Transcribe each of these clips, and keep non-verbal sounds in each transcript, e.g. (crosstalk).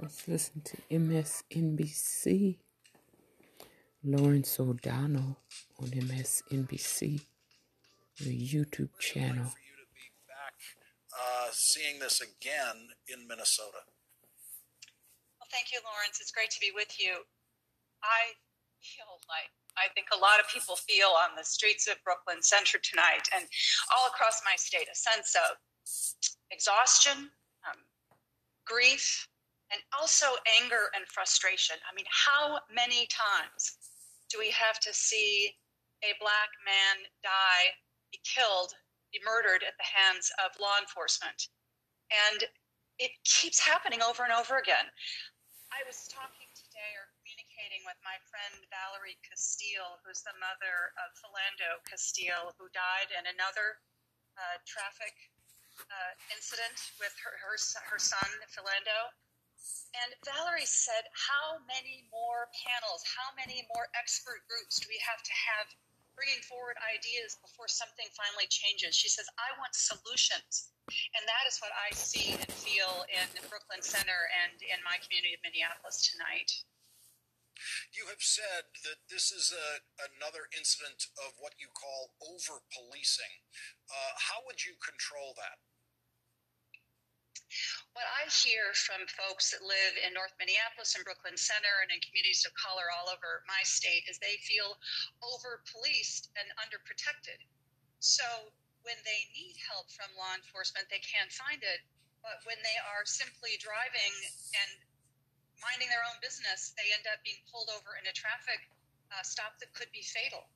Let's listen to MSNBC. Lawrence O'Donnell on MSNBC, the YouTube channel. for you to be back uh, seeing this again in Minnesota. Well, thank you, Lawrence. It's great to be with you. I feel like I think a lot of people feel on the streets of Brooklyn Center tonight and all across my state a sense of exhaustion, um, grief, and also anger and frustration. I mean, how many times do we have to see a black man die, be killed, be murdered at the hands of law enforcement? And it keeps happening over and over again. I was talking today or communicating with my friend Valerie Castile, who's the mother of Philando Castile, who died in another uh, traffic uh, incident with her, her, her son, Philando. And Valerie said, How many more panels, how many more expert groups do we have to have bringing forward ideas before something finally changes? She says, I want solutions. And that is what I see and feel in the Brooklyn Center and in my community of Minneapolis tonight. You have said that this is a, another incident of what you call over policing. Uh, how would you control that? What I hear from folks that live in North Minneapolis and Brooklyn Center and in communities of color all over my state is they feel over policed and underprotected. So when they need help from law enforcement, they can't find it. But when they are simply driving and minding their own business, they end up being pulled over in a traffic uh, stop that could be fatal.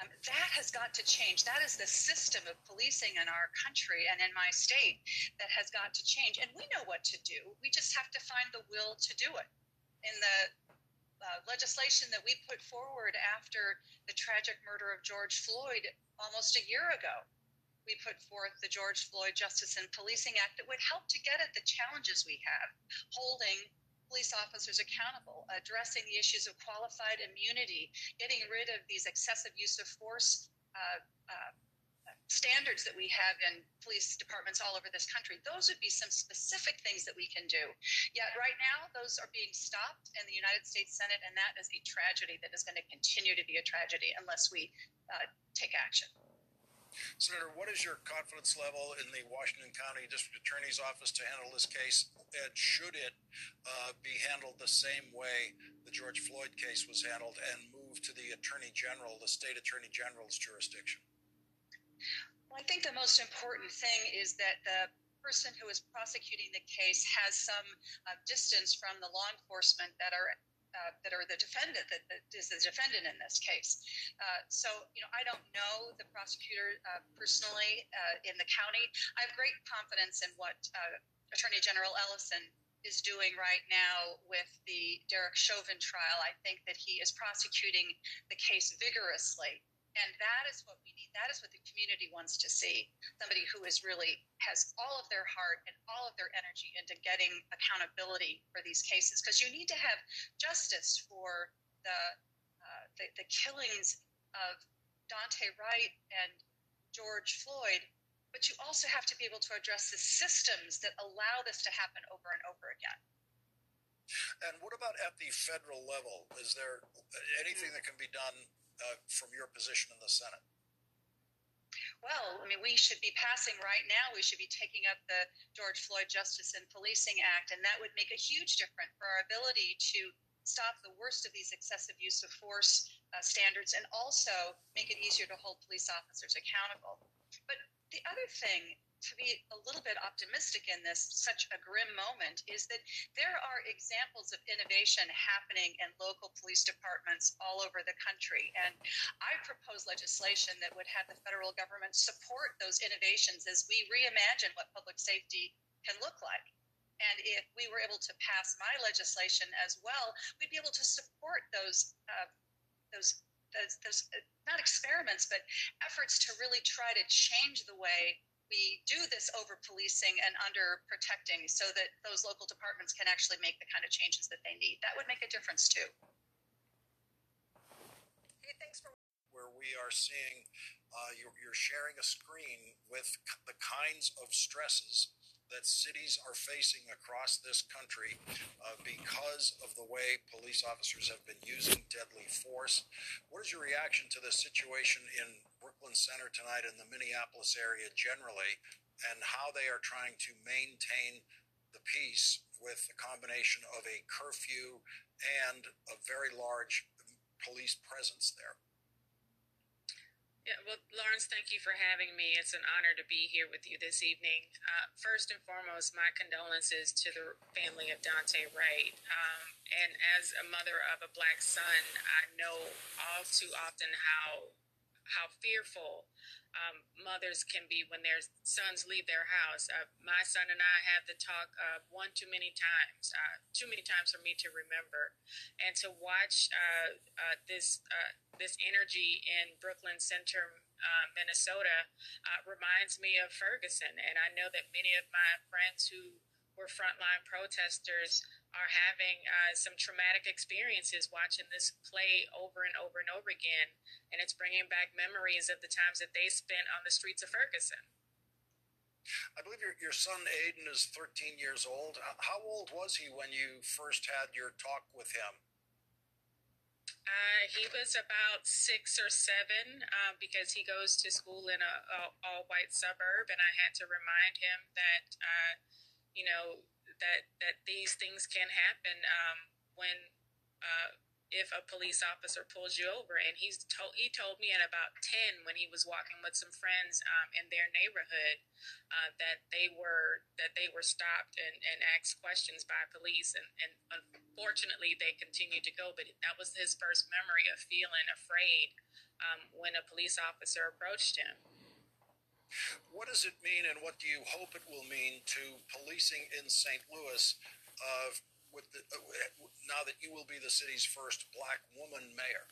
Um, that has got to change. That is the system of policing in our country and in my state that has got to change. And we know what to do. We just have to find the will to do it. In the uh, legislation that we put forward after the tragic murder of George Floyd almost a year ago, we put forth the George Floyd Justice and Policing Act that would help to get at the challenges we have, holding police officers accountable, addressing the issues of qualified immunity, getting rid of these excessive use of force uh, uh, standards that we have in police departments all over this country. Those would be some specific things that we can do. Yet right now, those are being stopped in the United States Senate, and that is a tragedy that is going to continue to be a tragedy unless we uh, take action. Senator, what is your confidence level in the Washington County District Attorney's Office to handle this case? And should it uh, be handled the same way the George Floyd case was handled and move to the Attorney General, the state Attorney General's jurisdiction? Well, I think the most important thing is that the person who is prosecuting the case has some uh, distance from the law enforcement that are uh, that are the defendant that, that is the defendant in this case. Uh, so you know, I don't know the prosecutor uh, personally uh, in the county. I have great confidence in what uh, Attorney General Ellison is doing right now with the Derek Chauvin trial. I think that he is prosecuting the case vigorously. And that is what we need. That is what the community wants to see. Somebody who is really has all of their heart and all of their energy into getting accountability for these cases. Because you need to have justice for the, uh, the, the killings of Daunte Wright and George Floyd, but you also have to be able to address the systems that allow this to happen over and over again. And what about at the federal level? Is there anything that can be done uh, from your position in the Senate? Well, I mean, we should be passing right now. We should be taking up the George Floyd Justice and Policing Act, and that would make a huge difference for our ability to stop the worst of these excessive use of force uh, standards and also make it easier to hold police officers accountable. But the other thing to be a little bit optimistic in this such a grim moment is that there are examples of innovation happening in local police departments all over the country. And i propose legislation that would have the federal government support those innovations as we reimagine what public safety can look like. And if we were able to pass my legislation as well we'd be able to support those uh, those those, those uh, not experiments but efforts to really try to change the way we do this over policing and under protecting so that those local departments can actually make the kind of changes that they need. That would make a difference too. Hey, thanks for where we are seeing uh, you're, you're, sharing a screen with the kinds of stresses that cities are facing across this country uh, because of the way police officers have been using deadly force. What is your reaction to the situation in Brooklyn Center tonight and the Minneapolis area generally, and how they are trying to maintain the peace with a combination of a curfew and a very large police presence there? Yeah, well, Lawrence, thank you for having me. It's an honor to be here with you this evening. Uh, first and foremost, my condolences to the family of Daunte Wright. Um, and as a mother of a black son, I know all too often how how fearful um, mothers can be when their sons leave their house. Uh, my son and I have the talk uh, one too many times, uh, too many times for me to remember, and to watch uh, uh, this uh, this energy in Brooklyn Center, Minnesota, reminds me of Ferguson, and I know that many of my friends who were frontline protesters are having uh, some traumatic experiences watching this play over and over and over again. And it's bringing back memories of the times that they spent on the streets of Ferguson. I believe your, your son Aiden is 13 years old. How old was he when you first had your talk with him? Uh, he was about six or seven uh, because he goes to school in a, a all white suburb, and I had to remind him that uh, you know that that these things can happen um, when uh, if a police officer pulls you over. And he's told he told me at about ten when he was walking with some friends um, in their neighborhood uh, that they were that they were stopped and, and asked questions by police. And, and unfortunately, they continued to go. But that was his first memory of feeling afraid um, when a police officer approached him. What does it mean, and what do you hope it will mean to policing in St. Louis? With the, uh, now that you will be the city's first black woman mayor.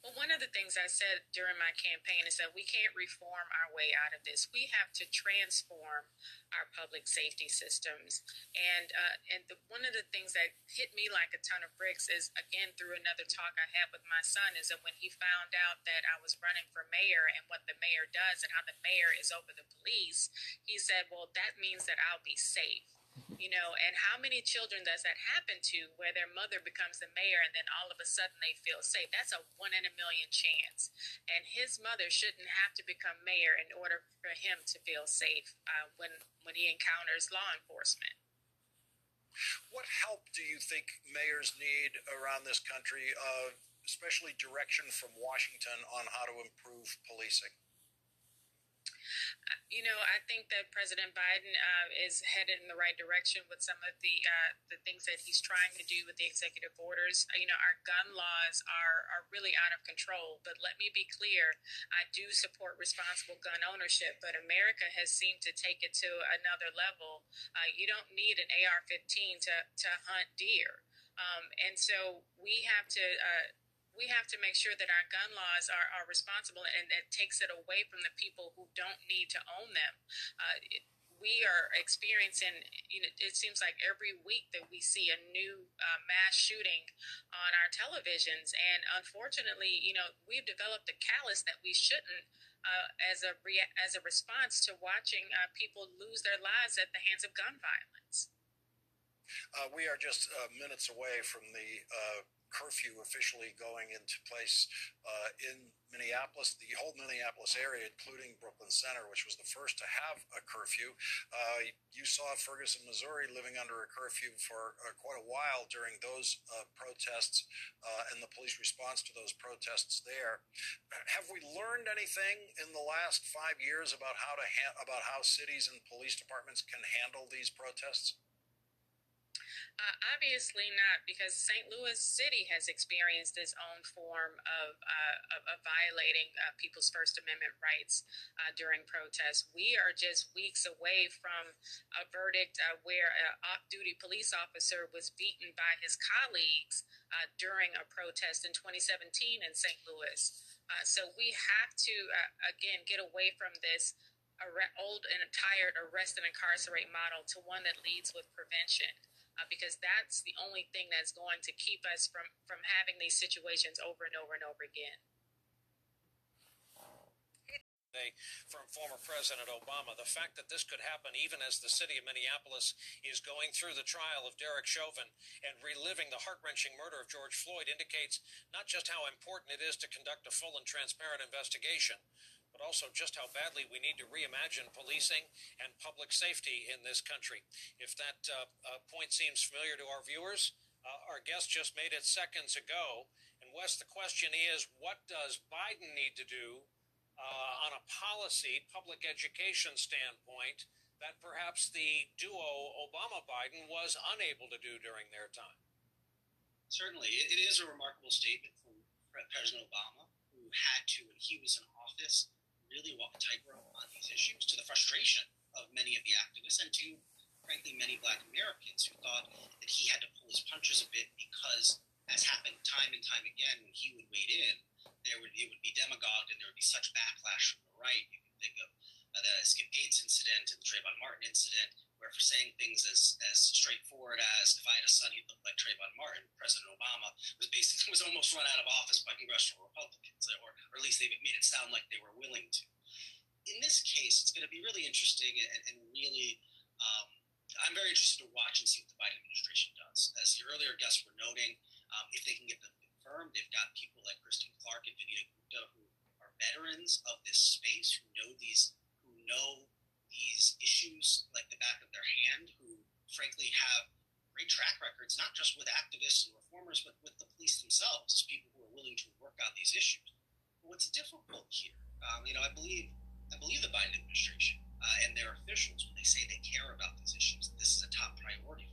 Well, one of the things I said during my campaign is that we can't reform our way out of this. We have to transform our public safety systems. And uh, and the, one of the things that hit me like a ton of bricks is again through another talk I had with my son is that when he found out that I was running for mayor and what the mayor does and how the mayor is over the police, he said, "Well, that means that I'll be safe." You know and how many children does that happen to where their mother becomes the mayor and then all of a sudden they feel safe? That's a one in a million chance. And his mother shouldn't have to become mayor in order for him to feel safe uh, when when he encounters law enforcement. What help do you think mayors need around this country uh, especially direction from washington on how to improve policing you know, I think that President Biden uh, is headed in the right direction with some of the uh, the things that he's trying to do with the executive orders. Uh, you know, our gun laws are are really out of control. But let me be clear: I do support responsible gun ownership, but America has seemed to take it to another level. Uh, you don't need an AR-15 to to hunt deer. Um, and so we have to uh, we have to make sure that our gun laws are, are responsible and it takes it away from the people who don't need to own them. Uh, it, we are experiencing, you know, it seems like every week that we see a new uh, mass shooting on our televisions. And unfortunately, you know, we've developed a callous that we shouldn't uh, as, a as a response to watching uh, people lose their lives at the hands of gun violence. Uh, we are just uh, minutes away from the curfew officially going into place uh, in Minneapolis, the whole Minneapolis area, including Brooklyn Center, which was the first to have a curfew. Uh, you saw Ferguson, Missouri, living under a curfew for uh, quite a while during those uh, protests uh, and the police response to those protests there. Have we learned anything in the last five years about how to ha- about how cities and police departments can handle these protests? Uh, obviously not, because St. Louis City has experienced its own form of, uh, of, of, violating uh, people's First Amendment rights uh, during protests. We are just weeks away from a verdict uh, where an off duty police officer was beaten by his colleagues uh, during a protest in 2017 in St. Louis. so we have to, again, get away from this old and tired arrest and incarcerate model to one that leads with prevention uh, because that's the only thing that's going to keep us from from having these situations over and over and over again. from former President Obama. The fact that this could happen even as the city of Minneapolis is going through the trial of Derek Chauvin and reliving the heart wrenching murder of George Floyd indicates not just how important it is to conduct a full and transparent investigation, but also just how badly we need to reimagine policing and public safety in this country. If that uh, uh, point seems familiar to our viewers, uh, our guest just made it seconds ago. And Wes, the question is what does Biden need to do? uh, on a policy, public education standpoint that perhaps the duo Obama Biden was unable to do during their time. Certainly. It is a remarkable statement from President Obama, who had to, when he was in office, really walk a tightrope on these issues to the frustration of many of the activists and to, frankly, many black Americans who thought that he had to pull his punches a bit because, as happened time and time again when he would wade in, there would it would be demagogued and there would be such backlash from the right. You can think of uh, the Skip Gates incident and the Trayvon Martin incident, where for saying things as as straightforward as if I had a son, he'd look like Trayvon Martin, President Obama was basically (laughs) was almost run out of office by congressional Republicans, or or at least they made it sound like they were willing to. In this case, it's going to be really interesting and, and really. Um, I'm very interested to watch and see what the Biden administration does. As the earlier guests were noting, um, if they can get them confirmed. They've got people like Kristen Clarke and Vanita Gupta who are veterans of this space, who know these, who know these issues like the back of their hand, who frankly have great track records, not just with activists and reformers, but with the police themselves, people who are willing to work out these issues. What's difficult here, um, you know, I believe, I believe the Biden administration uh, and their officials when they say they care about these issues. This is a top priority.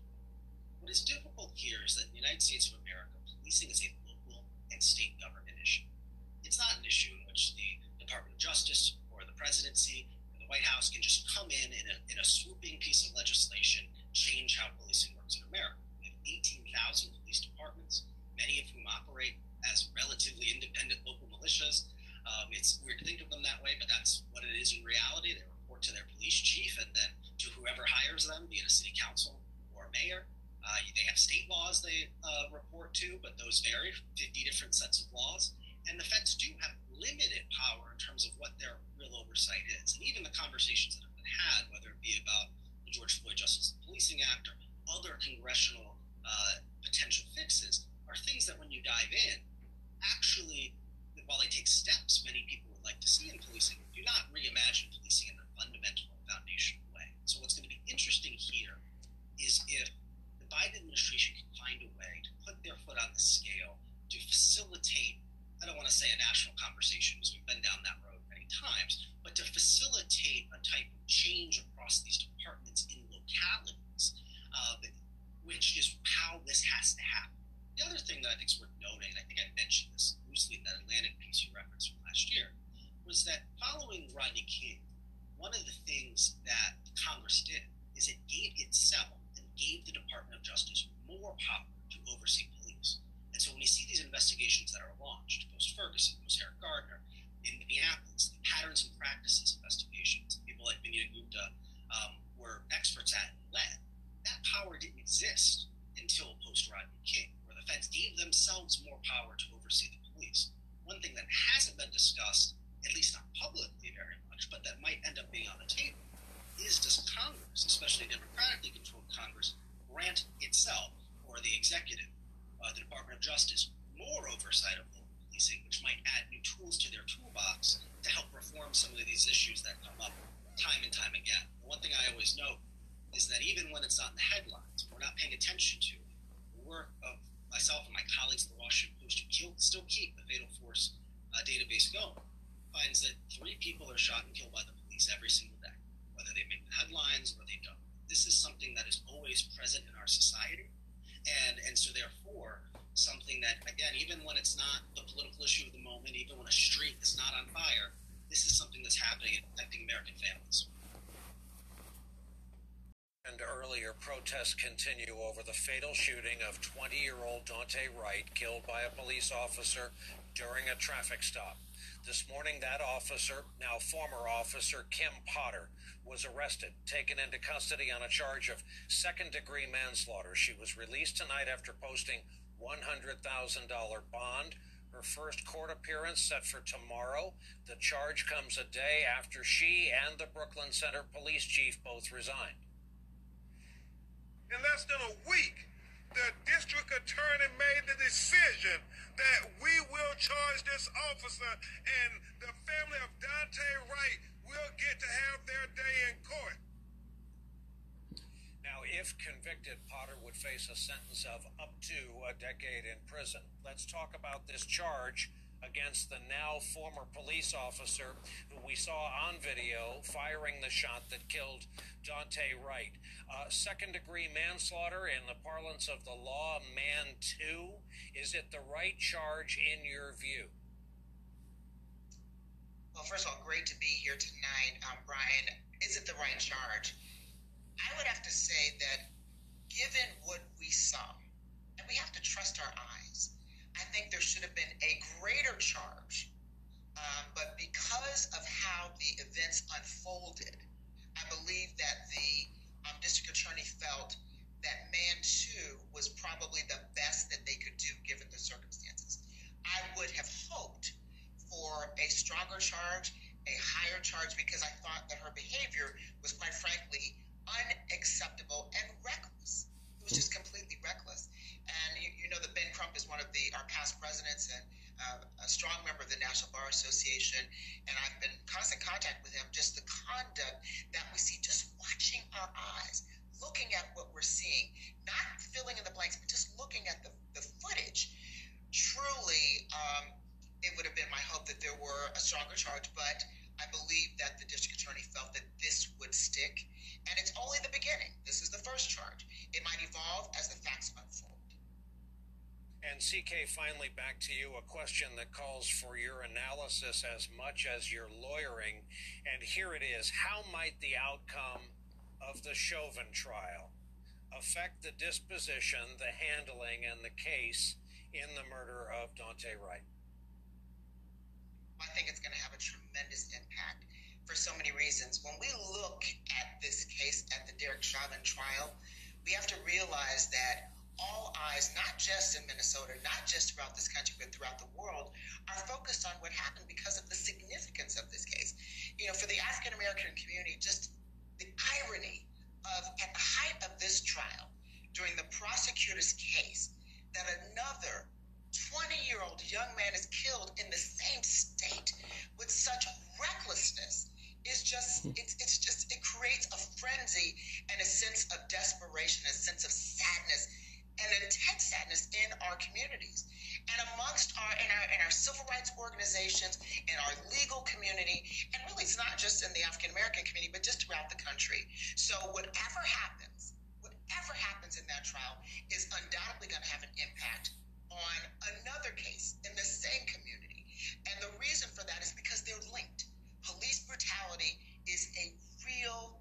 What is difficult here is that in the United States of America, policing is a local and state government issue. It's not an issue in which the Department of Justice or the presidency or the White House can just come in in a, in a swooping piece of legislation, change how policing works in America. We have 18,000 police departments, many of whom operate as relatively independent local militias. Um, it's weird to think of them that way, but that's what it is in reality. They report to their police chief and then to whoever hires them, be it a city council or a mayor. Uh, they have state laws they uh, report to, but those vary 50 different sets of laws. And the feds do have limited power in terms of what their real oversight is. And even the conversations that have been had, whether it be about the George Floyd Justice and Policing Act or other congressional uh, potential fixes, are things that when you dive in, actually, while they take steps many people would like to see in policing, do not reimagine policing in a fundamental and foundational way. So what's going to be interesting here is if the Biden administration can find a way to put their foot on the scale to facilitate, I don't want to say a national conversation because we've been down that road many times, but to facilitate a type of change across these departments in localities, uh, which is how this has to happen. The other thing that I think is worth noting, and I think I mentioned this loosely in that Atlantic piece you referenced from last year, was that following Rodney King, one of the things that Congress did is it gave itself gave the Department of Justice more power to oversee police. And so when you see these investigations that are launched, post Ferguson, post Eric Gardner, in Minneapolis, the patterns and practices investigations, people like Vanita Gupta um, were experts at and led, that power didn't exist until post Rodney King, where the feds gave themselves more power to oversee the police. One thing that hasn't been discussed, at least not publicly very much, but that might end up being on the table, is does Congress, especially democratically controlled Congress, grant itself or the executive, uh, the Department of Justice, more oversight of local policing, which might add new tools to their toolbox to help reform some of these issues that come up time and time again. One thing I always note is that even when it's not in the headlines, we're not paying attention to the work of myself and my colleagues at the Washington Post who still keep the Fatal Force uh, database going, finds that three people are shot and killed by the police every single day whether they make the headlines or they don't. This is something that is always present in our society. And, and so, therefore, something that, again, even when it's not the political issue of the moment, even when a street is not on fire, this is something that's happening and affecting American families. And earlier, protests continue over the fatal shooting of 20 year old Daunte Wright, killed by a police officer during a traffic stop. This morning, that officer, now former officer Kim Potter, was arrested, taken into custody on a charge of second degree manslaughter. She was released tonight after posting $100,000 bond. Her first court appearance set for tomorrow. The charge comes a day after she and the Brooklyn Center police chief both resigned. In less than a week, the district attorney made the decision that we will charge this officer and the family of Daunte Wright will get to have their day in court. Now, if convicted, Potter would face a sentence of up to a decade in prison. Let's talk about this charge against the now former police officer who we saw on video firing the shot that killed Daunte Wright. Uh, second degree manslaughter in the parlance of the law, man two. Is it the right charge in your view? Well, first of all, great to be here tonight, um, Brian. Is it the right charge? I would have to say that given what we saw, and we have to trust our eyes, I think there should have been a greater charge. Um, but because of how the events unfolded, I believe that the um, district attorney felt that man two was probably the best that they could do given the circumstances. I would have hoped for a stronger charge, a higher charge, because I thought that her behavior was quite frankly unacceptable and reckless. It was just completely reckless. And you, you know that Ben Crump is one of the our past presidents and uh, a strong member of the National Bar Association, and I've been in constant contact with him. Just the conduct that we see, just watching our eyes, looking at what we're seeing, not filling in the blanks, but just looking at the, the footage. Truly, um, it would have been my hope that there were a stronger charge, but I believe that the district attorney felt that this would stick and it's only the beginning. This is the first charge. It might evolve as the facts unfold. And CK, finally, back to you. A question that calls for your analysis as much as your lawyering. And here it is How might the outcome of the Chauvin trial affect the disposition, the handling, and the case in the murder of Daunte Wright? Think it's going to have a tremendous impact for so many reasons. When we look at this case at the Derek Chauvin trial, we have to realize that all eyes, not just in Minnesota, not just throughout this country, but throughout the world, are focused on what happened because of the significance of this case. You know, for the African American community, just the irony of at the height of this trial, during the prosecutor's case, that another 20 year old young man is killed in the same state with such recklessness. Is just hmm. it's it's just it creates a frenzy and a sense of desperation, a sense of sadness and intense sadness in our communities. And amongst our in our in our civil rights organizations in our legal community and really it's not just in the african american community but just throughout the country. So whatever happens whatever happens in that trial is undoubtedly going to have an impact on another case in the same community and the reason for that is because they're linked police brutality is a real,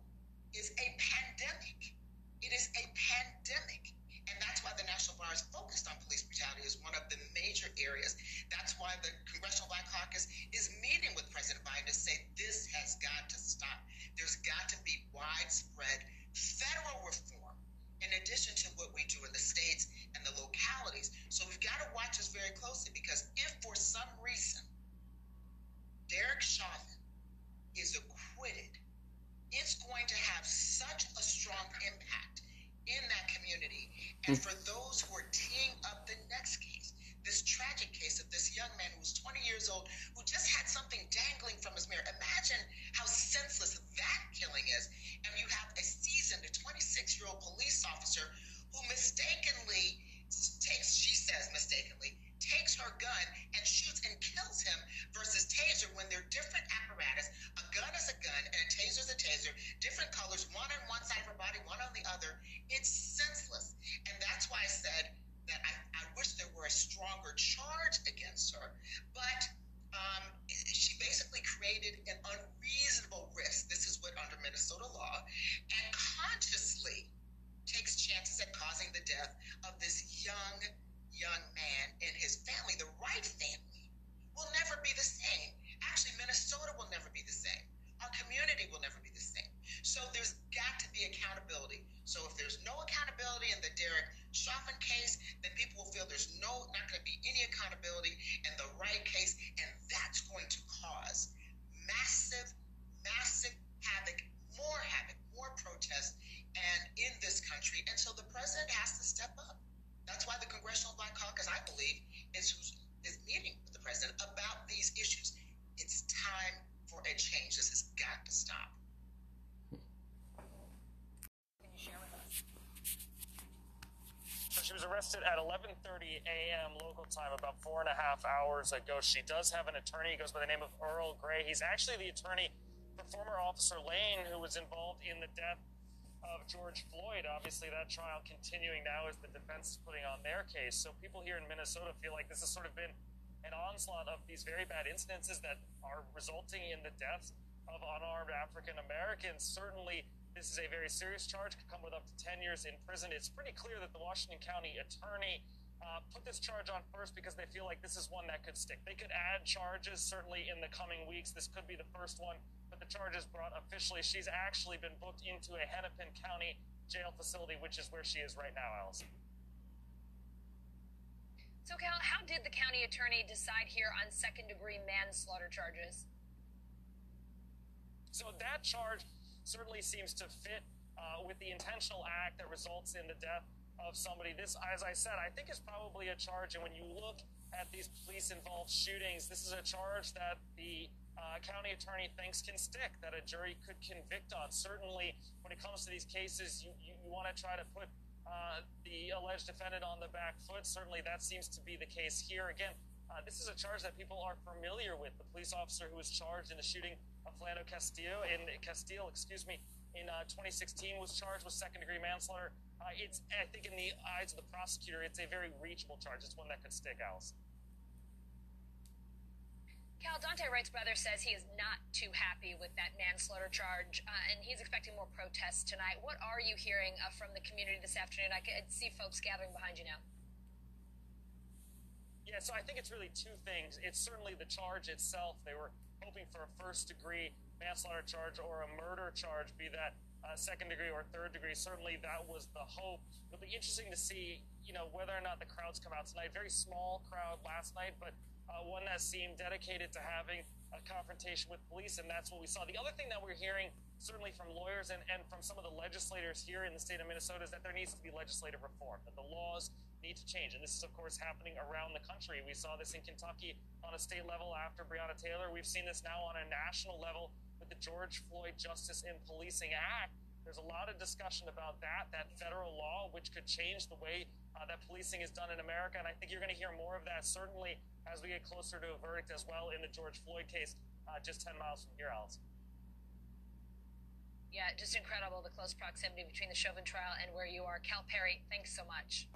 is a pandemic. It is a pandemic. And that's why the National Bar is focused on police brutality as one of the major areas. That's why the Congressional Black Caucus is meeting with President Biden to say this has got to stop. There's got to be widespread federal reform in addition to what we do in the states and the localities. So we've got to watch this very closely because if for some reason Derek Chauvin is acquitted, it's going to have such a strong impact in that community. And hmm. for and consciously takes chances at causing the death of this young young man and his family, the Wright family, will never be the same. Actually, Minnesota will never be the same. Our community will never be the same. So there's got to be accountability. So if there's no accountability in the Derek Chauvin case, then people will feel there's no not going to be any accountability in the Wright case, and that's going to cause massive, massive havoc, more havoc, more protests, and in this country. And so the president has to step up. That's why the Congressional Black Caucus, I believe, is is meeting with the president about these issues. It's time for a change. This has got to stop. Can you share with us? She was arrested at 11:30 a.m. local time, about four and a half hours ago. She does have an attorney. He goes by the name of Earl Gray. He's actually the attorney former Officer Lane, who was involved in the death of George Floyd. Obviously, that trial continuing now as the defense is putting on their case. So people here in Minnesota feel like this has sort of been an onslaught of these very bad incidences that are resulting in the deaths of unarmed African Americans. Certainly, this is a very serious charge, could come with up to 10 years in prison. It's pretty clear that the Washington County attorney uh, put this charge on first because they feel like this is one that could stick. They could add charges certainly in the coming weeks. This could be the first one, but the charge is brought officially. She's actually been booked into a Hennepin County jail facility, which is where she is right now, Allison. So, Cal, how did the county attorney decide here on second degree manslaughter charges? So, that charge certainly seems to fit uh, with the intentional act that results in the death of somebody. This, as I said, I think is probably a charge. And when you look at these police involved shootings, this is a charge that the uh, county attorney thinks can stick, that a jury could convict on. Certainly, when it comes to these cases, you, you, you want to try to put uh, the alleged defendant on the back foot. Certainly, that seems to be the case here. Again, uh, this is a charge that people are familiar with. The police officer who was charged in the shooting Philando Castillo in Castile, excuse me, in uh, 2016 was charged with second degree manslaughter. Uh, it's, I think, in the eyes of the prosecutor, it's a very reachable charge. It's one that could stick, Alice. Cal Daunte Wright's brother says he is not too happy with that manslaughter charge, uh, and he's expecting more protests tonight. What are you hearing uh, from the community this afternoon? I can see folks gathering behind you now. Yeah, so I think it's really two things. It's certainly the charge itself. They were hoping for a first degree manslaughter charge or a murder charge, be that uh, second degree or third degree. Certainly that was the hope. It'll be interesting to see, you know, whether or not the crowds come out tonight. Very small crowd last night, but uh, one that seemed dedicated to having a confrontation with police, and that's what we saw. The other thing that we're hearing, certainly from lawyers and, and from some of the legislators here in the state of Minnesota, is that there needs to be legislative reform, that the laws need to change. And this is, of course, happening around the country. We saw this in Kentucky on a state level after Breonna Taylor. We've seen this now on a national level the George Floyd Justice in Policing Act. There's a lot of discussion about that, that federal law, which could change the way uh, that policing is done in America. And I think you're going to hear more of that, certainly as we get closer to a verdict as well in the George Floyd case, uh, just 10 miles from here, Alice. Yeah, just incredible the close proximity between the Chauvin trial and where you are. Cal Perry, thanks so much.